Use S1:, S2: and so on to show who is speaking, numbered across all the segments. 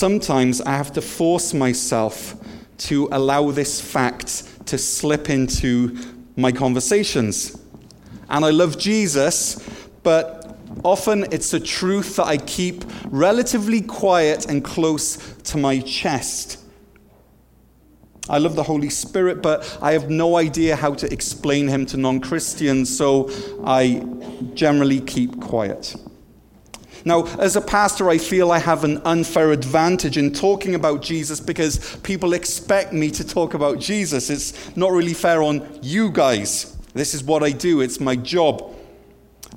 S1: sometimes I have to force myself to allow this fact to slip into my conversations. And I love Jesus, but often it's a truth that I keep relatively quiet and close to my chest. I love the Holy Spirit, but I have no idea how to explain him to non Christians, so I generally keep quiet. Now, as a pastor, I feel I have an unfair advantage in talking about Jesus because people expect me to talk about Jesus. It's not really fair on you guys. This is what I do, it's my job.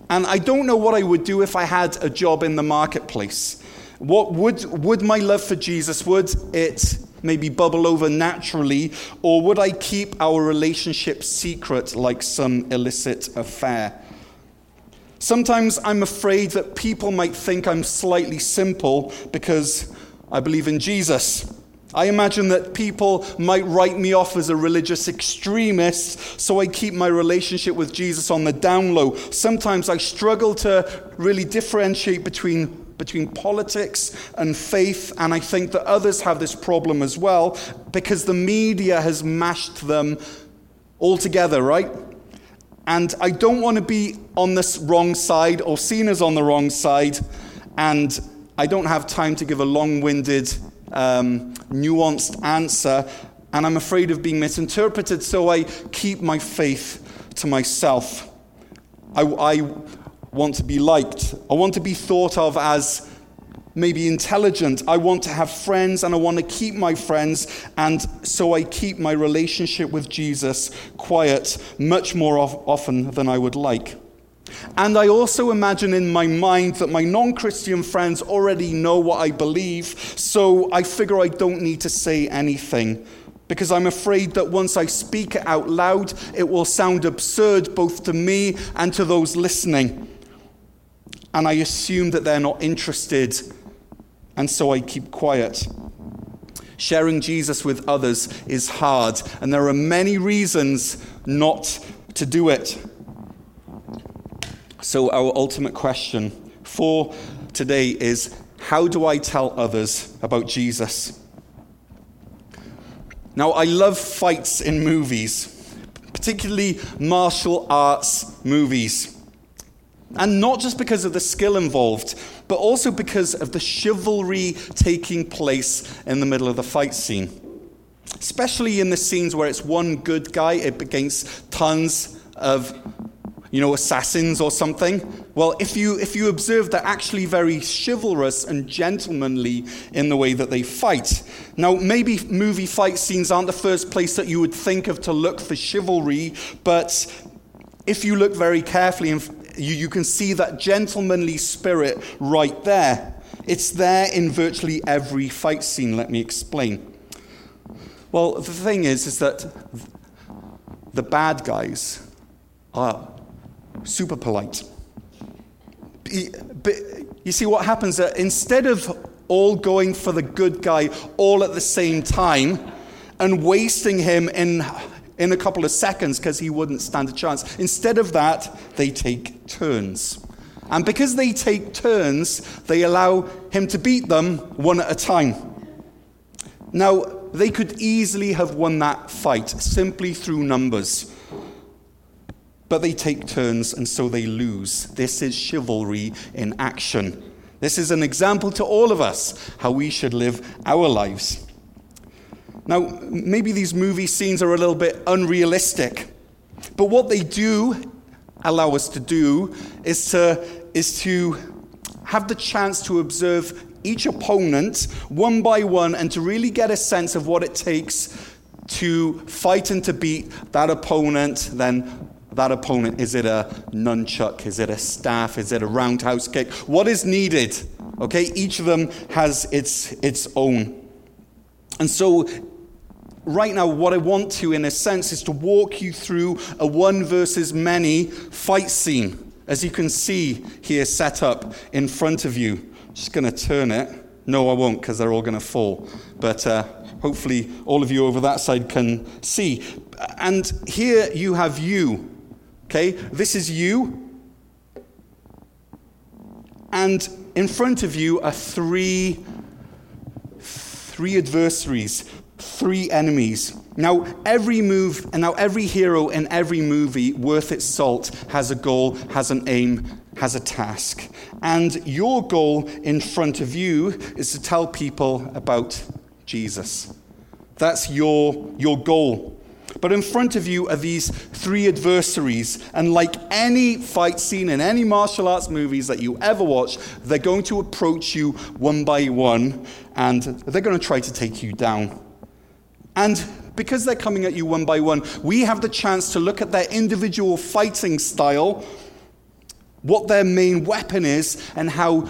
S1: And I don't know what I would do if I had a job in the marketplace. What would, would my love for Jesus, would it maybe bubble over naturally, or would I keep our relationship secret like some illicit affair? Sometimes I'm afraid that people might think I'm slightly simple because I believe in Jesus. I imagine that people might write me off as a religious extremist, so I keep my relationship with Jesus on the down low. Sometimes I struggle to really differentiate between, between politics and faith, and I think that others have this problem as well because the media has mashed them all together, right? And I don't want to be on this wrong side or seen as on the wrong side. And I don't have time to give a long winded, um, nuanced answer. And I'm afraid of being misinterpreted, so I keep my faith to myself. I, I want to be liked, I want to be thought of as maybe intelligent. I want to have friends and I want to keep my friends. And so I keep my relationship with Jesus quiet much more often than I would like. And I also imagine in my mind that my non Christian friends already know what I believe, so I figure I don't need to say anything because I'm afraid that once I speak it out loud, it will sound absurd both to me and to those listening. And I assume that they're not interested and so I keep quiet. Sharing Jesus with others is hard, and there are many reasons not to do it. So, our ultimate question for today is how do I tell others about Jesus? Now, I love fights in movies, particularly martial arts movies. And not just because of the skill involved, but also because of the chivalry taking place in the middle of the fight scene. Especially in the scenes where it's one good guy against tons of you know, assassins or something. Well, if you, if you observe, they're actually very chivalrous and gentlemanly in the way that they fight. Now, maybe movie fight scenes aren't the first place that you would think of to look for chivalry, but if you look very carefully and you, you can see that gentlemanly spirit right there. It's there in virtually every fight scene. Let me explain. Well, the thing is, is that the bad guys are super polite. But you see what happens instead of all going for the good guy all at the same time and wasting him in in a couple of seconds because he wouldn't stand a chance. Instead of that, they take turns. And because they take turns, they allow him to beat them one at a time. Now, they could easily have won that fight simply through numbers. But they take turns and so they lose. This is chivalry in action. This is an example to all of us how we should live our lives. Now, maybe these movie scenes are a little bit unrealistic, but what they do allow us to do is to, is to have the chance to observe each opponent one by one and to really get a sense of what it takes to fight and to beat that opponent, then that opponent. Is it a nunchuck? Is it a staff? Is it a roundhouse kick? What is needed? Okay, each of them has its, its own. And so right now, what I want to, in a sense, is to walk you through a one versus many fight scene, as you can see here set up in front of you. Just going to turn it. No, I won't, because they're all going to fall. But uh, hopefully, all of you over that side can see. And here you have you. Okay, this is you. And in front of you are three three adversaries, three enemies. Now, every move, and now every hero in every movie worth its salt has a goal, has an aim, has a task. And your goal in front of you is to tell people about Jesus. That's your, your goal. But in front of you are these three adversaries. And like any fight scene in any martial arts movies that you ever watch, they're going to approach you one by one and they're going to try to take you down. And because they're coming at you one by one, we have the chance to look at their individual fighting style, what their main weapon is, and how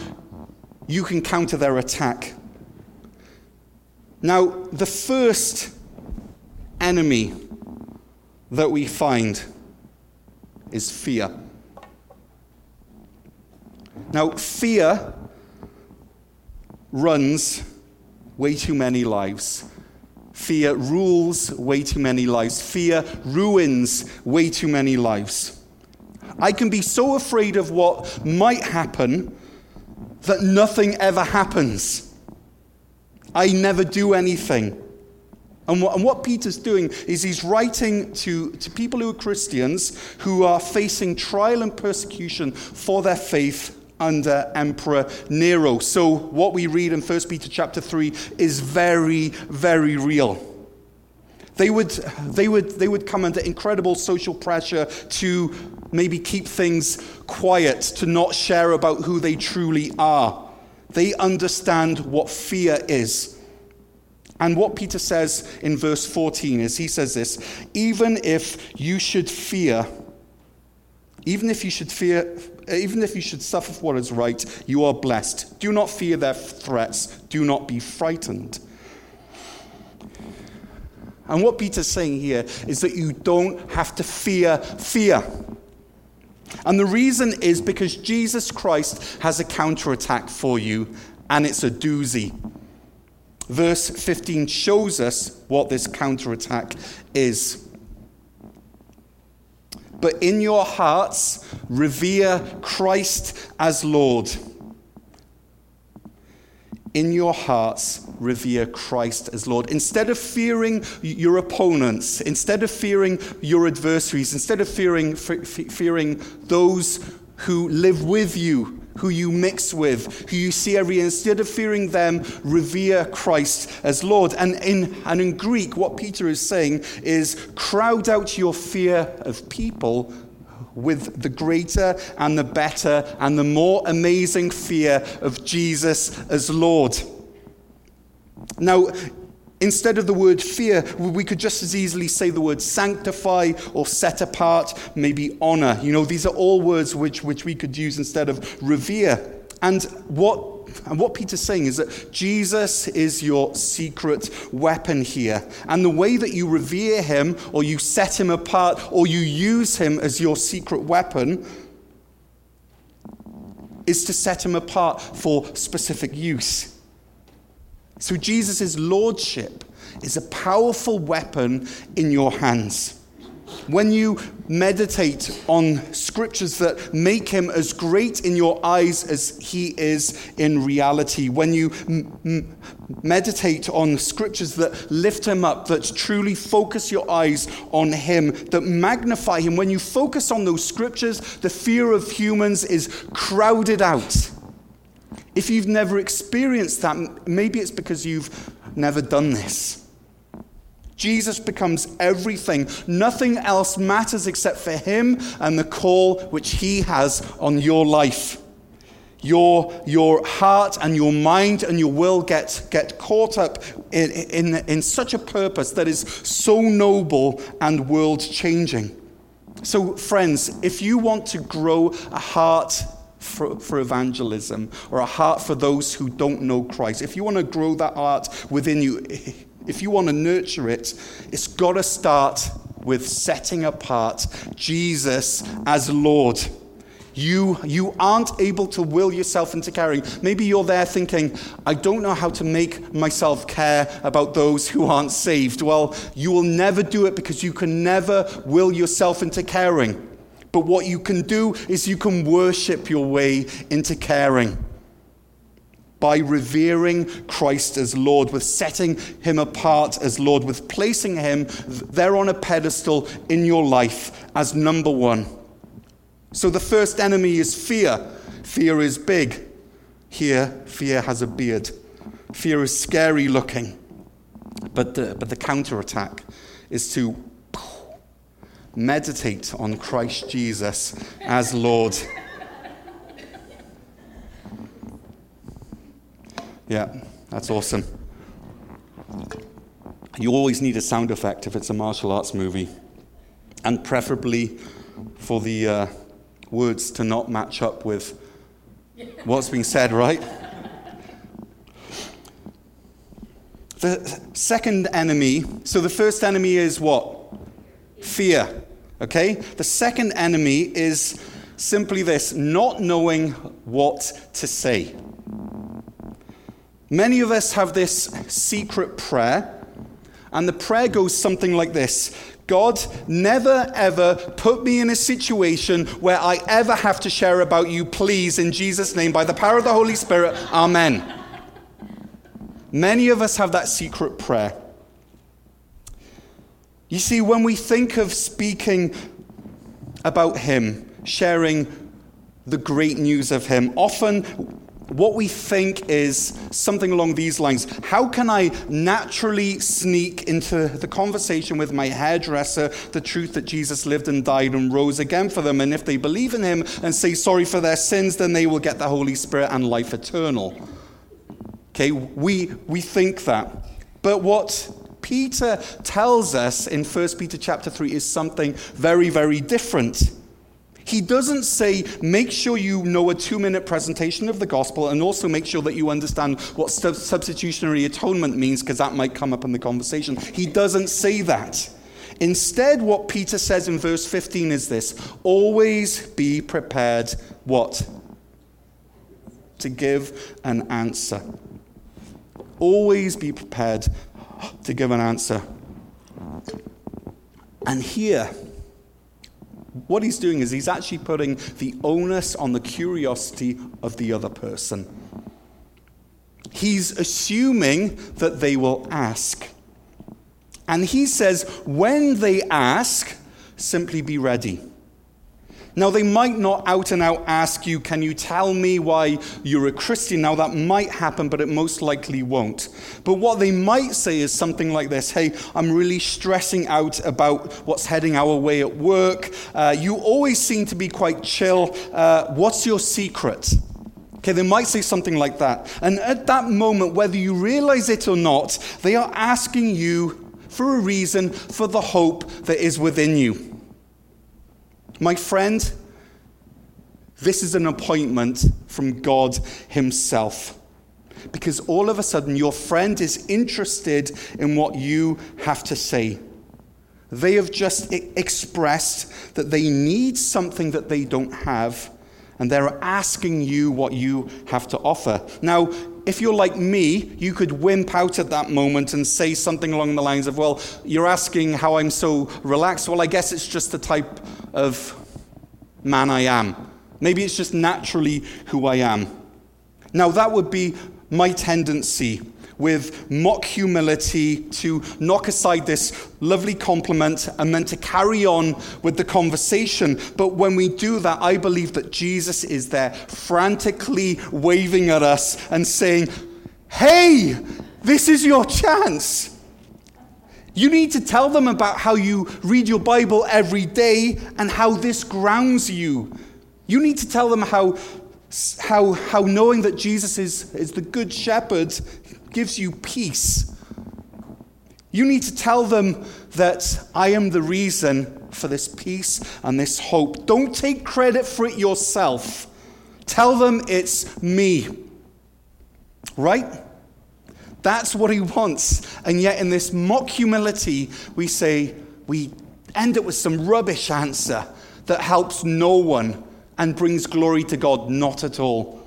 S1: you can counter their attack. Now, the first enemy that we find is fear. Now, fear runs way too many lives. Fear rules way too many lives. Fear ruins way too many lives. I can be so afraid of what might happen that nothing ever happens. I never do anything. And what, and what, Peter's doing is he's writing to, to people who are Christians who are facing trial and persecution for their faith under Emperor Nero. So what we read in 1 Peter chapter 3 is very, very real. They would, they, would, they would come under incredible social pressure to maybe keep things quiet, to not share about who they truly are. They understand what fear is. And what Peter says in verse 14 is he says this even if you should fear, even if you should fear, even if you should suffer for what is right, you are blessed. Do not fear their threats, do not be frightened. And what Peter's saying here is that you don't have to fear fear. And the reason is because Jesus Christ has a counterattack for you, and it's a doozy. Verse 15 shows us what this counterattack is. But in your hearts, revere Christ as Lord in your hearts, revere Christ as Lord. Instead of fearing your opponents, instead of fearing your adversaries, instead of fearing, fearing those who live with you, who you mix with, who you see every instead of fearing them, revere Christ as Lord. And in, and in Greek, what Peter is saying is crowd out your fear of people with the greater and the better and the more amazing fear of Jesus as Lord. Now, Instead of the word fear, we could just as easily say the word sanctify or set apart, maybe honor. You know, these are all words which, which we could use instead of revere. And what and what Peter's saying is that Jesus is your secret weapon here. And the way that you revere him, or you set him apart, or you use him as your secret weapon, is to set him apart for specific use. So Jesus' lordship is a powerful weapon in your hands. When you meditate on scriptures that make him as great in your eyes as he is in reality, when you m- meditate on scriptures that lift him up, that truly focus your eyes on him, that magnify him, when you focus on those scriptures, the fear of humans is crowded out. If you've never experienced that, maybe it's because you've never done this. Jesus becomes everything. Nothing else matters except for him and the call which he has on your life. Your, your heart and your mind and your will get, get caught up in, in, in such a purpose that is so noble and world changing. So, friends, if you want to grow a heart for, for, evangelism or a heart for those who don't know Christ, if you want to grow that heart within you, if you want to nurture it, it's got to start with setting apart Jesus as Lord. You, you aren't able to will yourself into caring. Maybe you're there thinking, I don't know how to make myself care about those who aren't saved. Well, you will never do it because you can never will yourself into caring. But what you can do is you can worship your way into caring by revering Christ as Lord, with setting him apart as Lord, with placing him there on a pedestal in your life as number one. So the first enemy is fear. Fear is big. Here, fear has a beard. Fear is scary looking. But the, but the counterattack is to meditate on Christ Jesus as Lord. Yeah, that's awesome. You always need a sound effect if it's a martial arts movie, and preferably for the uh, words to not match up with what's being said, right? The second enemy, so the first enemy is what? Fear. Okay? The second enemy is simply this not knowing what to say. Many of us have this secret prayer, and the prayer goes something like this God, never ever put me in a situation where I ever have to share about you, please, in Jesus' name, by the power of the Holy Spirit. Amen. Many of us have that secret prayer. You see, when we think of speaking about Him, sharing the great news of Him, often what we think is something along these lines How can I naturally sneak into the conversation with my hairdresser the truth that Jesus lived and died and rose again for them? And if they believe in Him and say sorry for their sins, then they will get the Holy Spirit and life eternal. Okay, we, we think that. But what Peter tells us in 1 Peter chapter 3 is something very, very different. He doesn't say, make sure you know a two minute presentation of the gospel and also make sure that you understand what substitutionary atonement means, because that might come up in the conversation. He doesn't say that. Instead, what Peter says in verse 15 is this always be prepared, what? To give an answer. Always be prepared to give an answer. And here, what he's doing is he's actually putting the onus on the curiosity of the other person. He's assuming that they will ask. And he says, when they ask, simply be ready. Now, they might not out and out ask you, Can you tell me why you're a Christian? Now, that might happen, but it most likely won't. But what they might say is something like this Hey, I'm really stressing out about what's heading our way at work. Uh, you always seem to be quite chill. Uh, what's your secret? Okay, they might say something like that. And at that moment, whether you realize it or not, they are asking you for a reason for the hope that is within you. My friend, this is an appointment from God Himself. Because all of a sudden, your friend is interested in what you have to say. They have just expressed that they need something that they don't have, and they're asking you what you have to offer. Now, if you're like me, you could wimp out at that moment and say something along the lines of, Well, you're asking how I'm so relaxed. Well, I guess it's just the type of man I am. Maybe it's just naturally who I am. Now, that would be my tendency with mock humility to knock aside this lovely compliment and then to carry on with the conversation. But when we do that, I believe that Jesus is there frantically waving at us and saying, Hey, this is your chance. You need to tell them about how you read your Bible every day and how this grounds you. You need to tell them how, how, how knowing that Jesus is, is the good shepherd gives you peace. You need to tell them that I am the reason for this peace and this hope. Don't take credit for it yourself. Tell them it's me. Right? That's what he wants. And yet, in this mock humility, we say, we end up with some rubbish answer that helps no one and brings glory to God, not at all.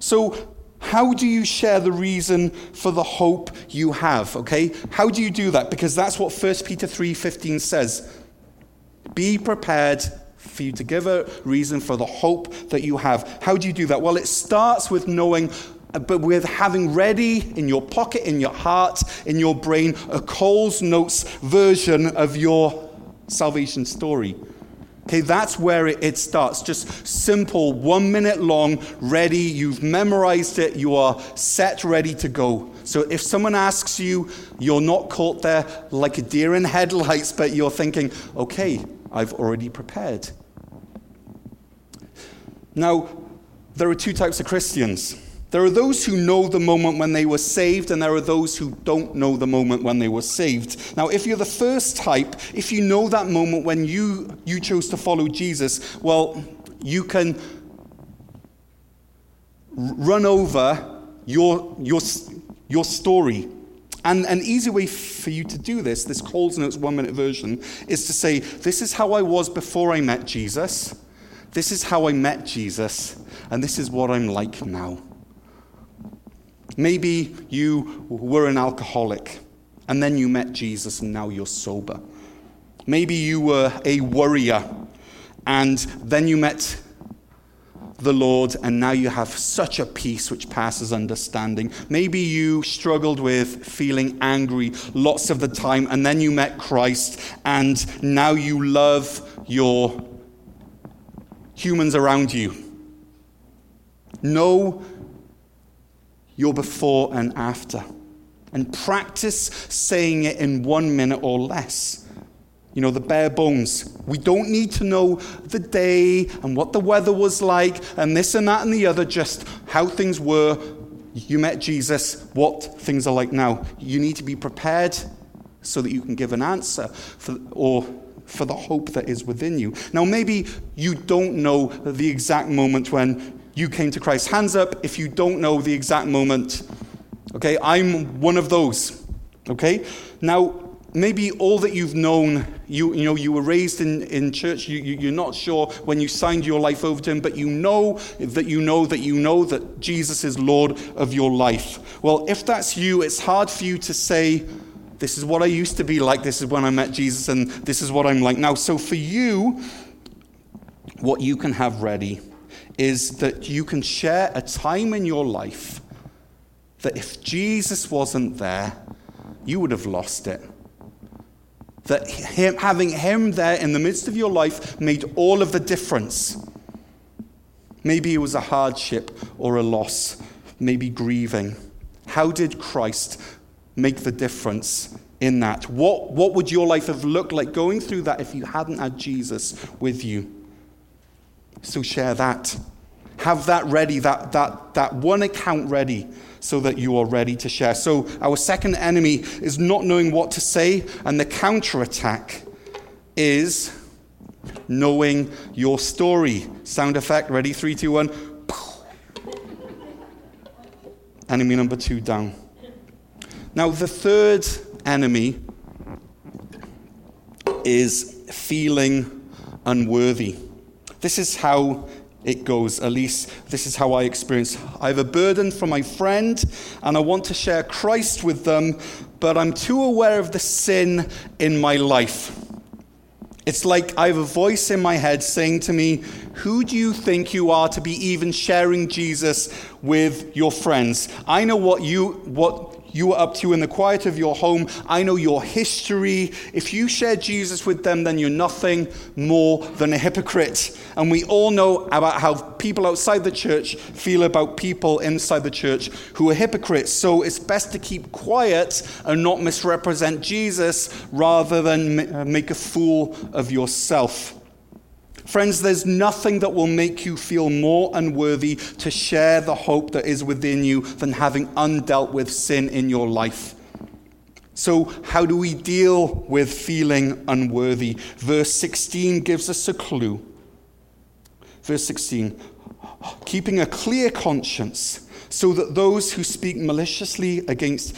S1: So, how do you share the reason for the hope you have? Okay? How do you do that? Because that's what 1 Peter 3:15 says. Be prepared for you to give a reason for the hope that you have. How do you do that? Well, it starts with knowing but with having ready in your pocket, in your heart, in your brain, a Coles Notes version of your salvation story. Okay, that's where it, starts. Just simple, one minute long, ready. You've memorized it. You are set, ready to go. So if someone asks you, you're not caught there like a deer in headlights, but you're thinking, okay, I've already prepared. Now, there are two types of Christians. There are those who know the moment when they were saved, and there are those who don't know the moment when they were saved. Now, if you're the first type, if you know that moment when you, you chose to follow Jesus, well, you can run over your, your, your story. And an easy way for you to do this, this Coles Notes one minute version, is to say, This is how I was before I met Jesus. This is how I met Jesus. And this is what I'm like now. Maybe you were an alcoholic and then you met Jesus and now you're sober. Maybe you were a worrier and then you met the Lord and now you have such a peace which passes understanding. Maybe you struggled with feeling angry lots of the time and then you met Christ and now you love your humans around you. Know your before and after. And practice saying it in one minute or less. You know, the bare bones. We don't need to know the day and what the weather was like and this and that and the other, just how things were. You met Jesus, what things are like now. You need to be prepared so that you can give an answer for, or for the hope that is within you. Now, maybe you don't know the exact moment when you came to Christ. Hands up if you don't know the exact moment. Okay, I'm one of those. Okay? Now, maybe all that you've known, you, you know, you were raised in, in church, you, you, you're not sure when you signed your life over to Him, but you know that you know that you know that Jesus is Lord of your life. Well, if that's you, it's hard for you to say, this is what I used to be like, this is when I met Jesus, and this is what I'm like now. So for you, what you can have ready is that you can share a time in your life that if Jesus wasn't there, you would have lost it. That him, having him there in the midst of your life made all of the difference. Maybe it was a hardship or a loss, maybe grieving. How did Christ make the difference in that? What, what would your life have looked like going through that if you hadn't had Jesus with you? So share that. Have that ready, that, that, that one account ready, so that you are ready to share. So, our second enemy is not knowing what to say, and the counterattack is knowing your story. Sound effect, ready? Three, two, one. Enemy number two down. Now, the third enemy is feeling unworthy. This is how it goes. At least this is how I experience. I have a burden for my friend and I want to share Christ with them, but I'm too aware of the sin in my life. It's like I have a voice in my head saying to me, Who do you think you are to be even sharing Jesus with your friends? I know what you, what you are up to in the quiet of your home. I know your history. If you share Jesus with them, then you're nothing more than a hypocrite. And we all know about how people outside the church feel about people inside the church who are hypocrites. So it's best to keep quiet and not misrepresent Jesus rather than uh, make a fool of yourself. Friends, there's nothing that will make you feel more unworthy to share the hope that is within you than having undealt with sin in your life. So, how do we deal with feeling unworthy? Verse 16 gives us a clue. Verse 16 keeping a clear conscience, so that those who speak maliciously against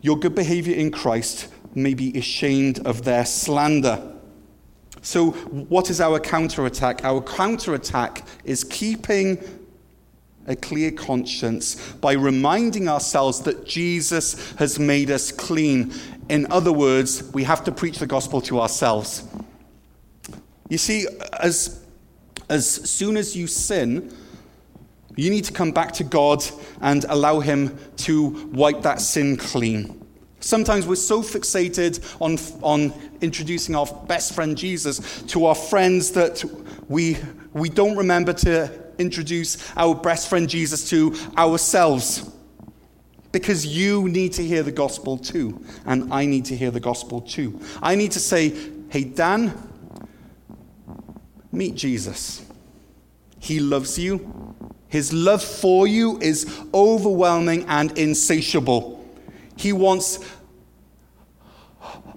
S1: your good behavior in Christ may be ashamed of their slander. So, what is our counterattack? Our counterattack is keeping a clear conscience by reminding ourselves that Jesus has made us clean. In other words, we have to preach the gospel to ourselves. You see, as, as soon as you sin, You need to come back to God and allow Him to wipe that sin clean. Sometimes we're so fixated on, on introducing our best friend Jesus to our friends that we, we don't remember to introduce our best friend Jesus to ourselves. Because you need to hear the gospel too, and I need to hear the gospel too. I need to say, hey, Dan, meet Jesus. He loves you. His love for you is overwhelming and insatiable. He wants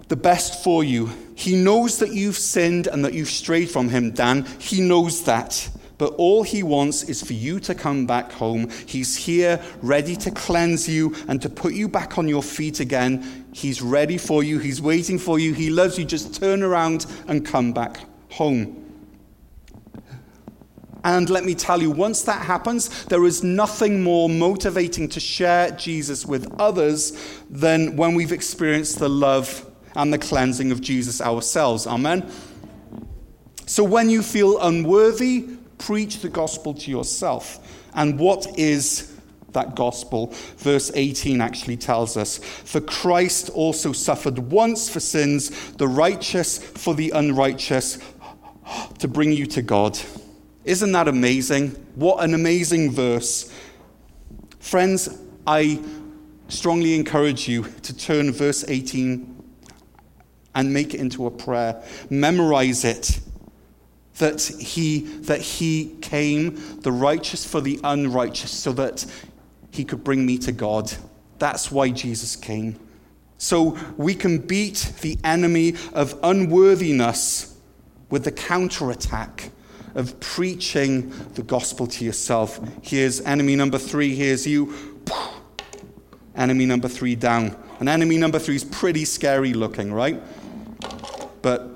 S1: the best for you. He knows that you've sinned and that you've strayed from Him, Dan. He knows that. But all He wants is for you to come back home. He's here, ready to cleanse you and to put you back on your feet again. He's ready for you. He's waiting for you. He loves you. Just turn around and come back home. And let me tell you, once that happens, there is nothing more motivating to share Jesus with others than when we've experienced the love and the cleansing of Jesus ourselves. Amen. So when you feel unworthy, preach the gospel to yourself. And what is that gospel? Verse 18 actually tells us For Christ also suffered once for sins, the righteous for the unrighteous, to bring you to God. Isn't that amazing? What an amazing verse. Friends, I strongly encourage you to turn verse 18 and make it into a prayer. Memorize it. That he, that he came, the righteous for the unrighteous, so that he could bring me to God. That's why Jesus came. So we can beat the enemy of unworthiness with the counterattack of preaching the gospel to yourself. Here's enemy number three. Here's you. Enemy number three down. And enemy number three is pretty scary looking, right? But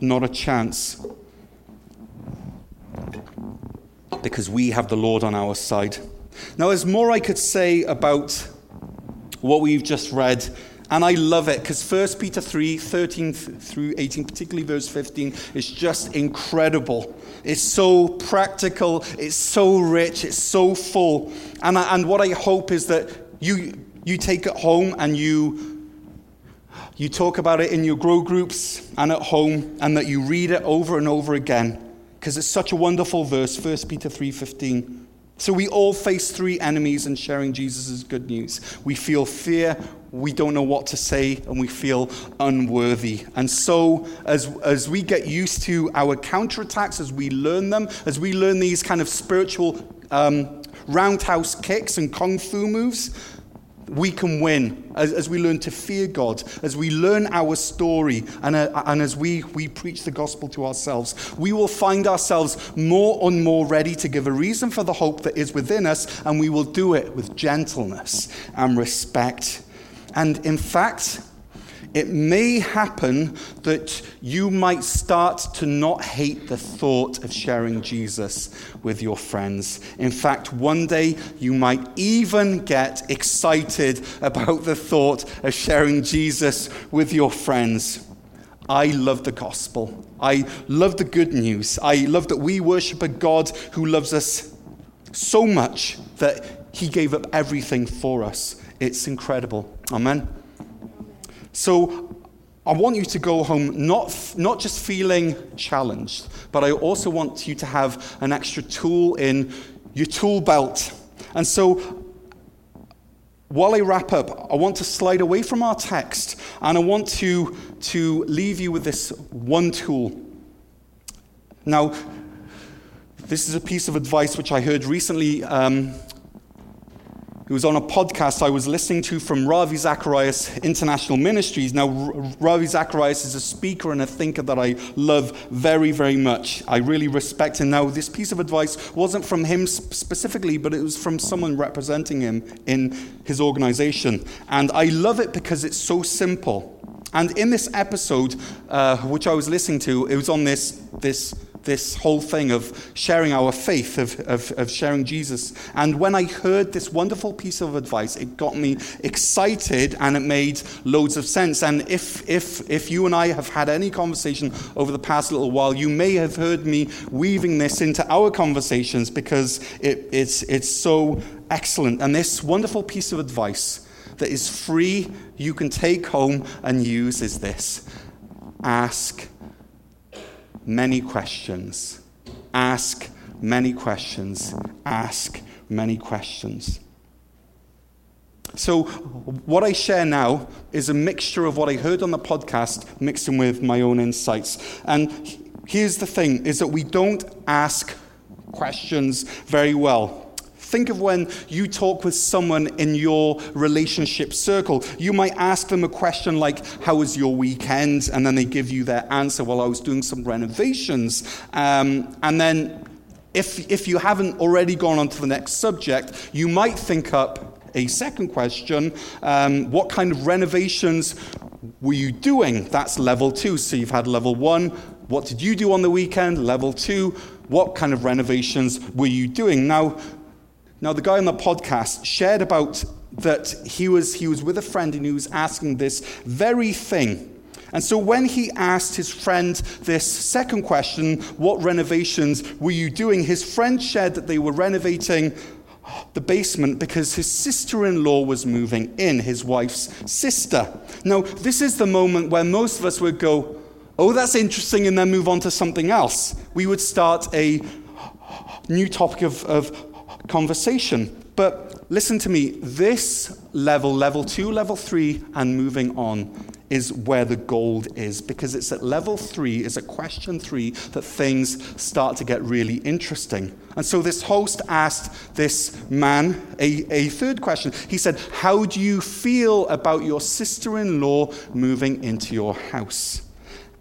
S1: not a chance. Because we have the Lord on our side. Now, there's more I could say about what we've just read and I love it because 1 Peter 3 13 through 18, particularly verse 15, is just incredible. It's so practical, it's so rich, it's so full. And, I, and what I hope is that you, you take it home and you, you talk about it in your grow groups and at home, and that you read it over and over again because it's such a wonderful verse 1 Peter 3:15 so we all face three enemies in sharing Jesus' good news. We feel fear, we don't know what to say, and we feel unworthy. And so, as, as we get used to our counterattacks, as we learn them, as we learn these kind of spiritual um, roundhouse kicks and kung fu moves, we can win as, as, we learn to fear God, as we learn our story, and, uh, and as we, we preach the gospel to ourselves. We will find ourselves more and more ready to give a reason for the hope that is within us, and we will do it with gentleness and respect. And in fact, it may happen that you might start to not hate the thought of sharing Jesus with your friends. In fact, one day you might even get excited about the thought of sharing Jesus with your friends. I love the gospel. I love the good news. I love that we worship a God who loves us so much that he gave up everything for us. It's incredible. Amen. So I want you to go home not, not just feeling challenged, but I also want you to have an extra tool in your tool belt. And so while I wrap up, I want to slide away from our text and I want to, to leave you with this one tool. Now, this is a piece of advice which I heard recently um, it was on a podcast I was listening to from Ravi Zacharias International Ministries. Now, Ravi Zacharias is a speaker and a thinker that I love very, very much. I really respect him. Now, this piece of advice wasn't from him specifically, but it was from someone representing him in his organization. And I love it because it's so simple. And in this episode, uh, which I was listening to, it was on this, this this whole thing of sharing our faith, of, of, of, sharing Jesus. And when I heard this wonderful piece of advice, it got me excited and it made loads of sense. And if, if, if you and I have had any conversation over the past little while, you may have heard me weaving this into our conversations because it, it's, it's so excellent. And this wonderful piece of advice that is free, you can take home and use is this ask many questions. Ask many questions. Ask many questions. So, what I share now is a mixture of what I heard on the podcast mixed in with my own insights. And here's the thing is that we don't ask questions very well. Think of when you talk with someone in your relationship circle. You might ask them a question like, How was your weekend? And then they give you their answer, Well, I was doing some renovations. Um, and then if, if you haven't already gone on to the next subject, you might think up a second question um, What kind of renovations were you doing? That's level two. So you've had level one. What did you do on the weekend? Level two. What kind of renovations were you doing? Now, now, the guy on the podcast shared about that he was, he was with a friend and he was asking this very thing. And so when he asked his friend this second question, what renovations were you doing? His friend shared that they were renovating the basement because his sister in law was moving in, his wife's sister. Now, this is the moment where most of us would go, Oh, that's interesting, and then move on to something else. We would start a new topic of, of conversation. But listen to me, this level, level two, level three, and moving on is where the gold is because it's at level three, is at question three, that things start to get really interesting. And so this host asked this man a, a third question. He said, How do you feel about your sister in law moving into your house?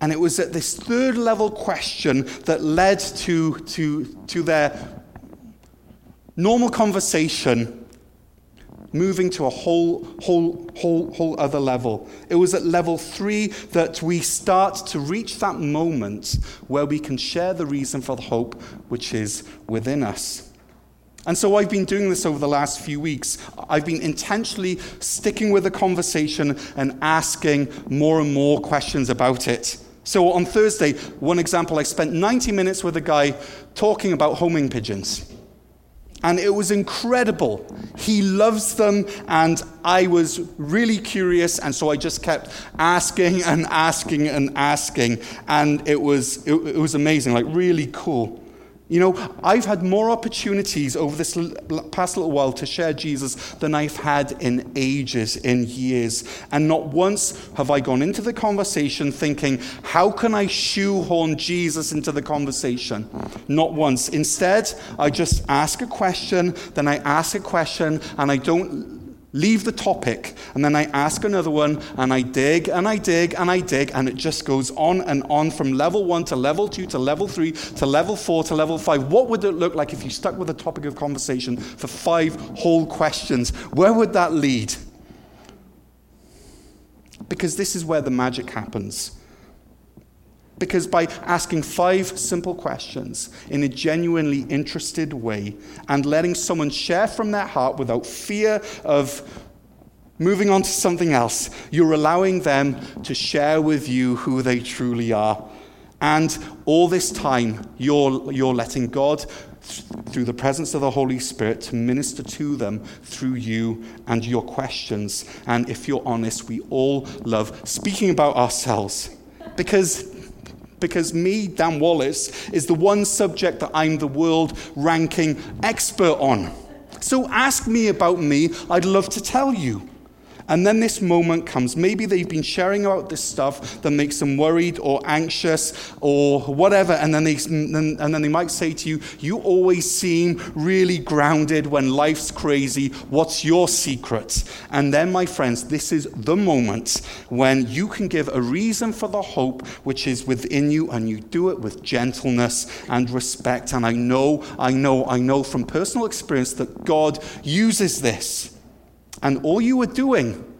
S1: And it was at this third level question that led to, to, to their normal conversation moving to a whole, whole, whole, whole other level. It was at level three that we start to reach that moment where we can share the reason for the hope which is within us. And so I've been doing this over the last few weeks. I've been intentionally sticking with the conversation and asking more and more questions about it. So on Thursday, one example, I spent 90 minutes with a guy talking about homing pigeons. And it was incredible. He loves them, and I was really curious, and so I just kept asking and asking and asking, and it was, it, it was amazing, like really cool. You know, I've had more opportunities over this past little while to share Jesus than I've had in ages, in years. And not once have I gone into the conversation thinking, how can I shoehorn Jesus into the conversation? Not once. Instead, I just ask a question, then I ask a question, and I don't leave the topic, and then I ask another one, and I dig and I dig and I dig, and it just goes on and on from level one to level two to level three to level four to level five. What would it look like if you stuck with a topic of conversation for five whole questions? Where would that lead? Because this is where the magic happens. Because by asking five simple questions in a genuinely interested way and letting someone share from their heart without fear of moving on to something else, you're allowing them to share with you who they truly are. And all this time, you're, you're letting God, through the presence of the Holy Spirit, to minister to them through you and your questions. And if you're honest, we all love speaking about ourselves because because me, Dan Wallace, is the one subject that I'm the world ranking expert on. So ask me about me, I'd love to tell you. And then this moment comes. Maybe they've been sharing about this stuff that makes them worried or anxious or whatever. And then, they, and then they might say to you, You always seem really grounded when life's crazy. What's your secret? And then, my friends, this is the moment when you can give a reason for the hope which is within you, and you do it with gentleness and respect. And I know, I know, I know from personal experience that God uses this and all you were doing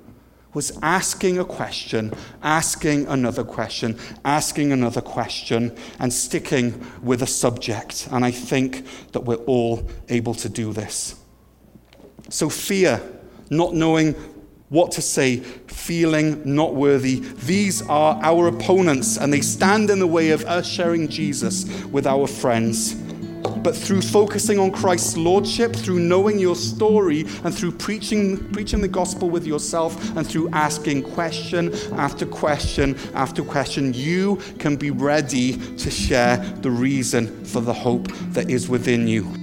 S1: was asking a question, asking another question, asking another question, and sticking with a subject. And I think that we're all able to do this. So, fear, not knowing what to say, feeling not worthy, these are our opponents, and they stand in the way of us sharing Jesus with our friends. But through focusing on Christ's lordship, through knowing your story, and through preaching, preaching the gospel with yourself, and through asking question after question after question, you can be ready to share the reason for the hope that is within you.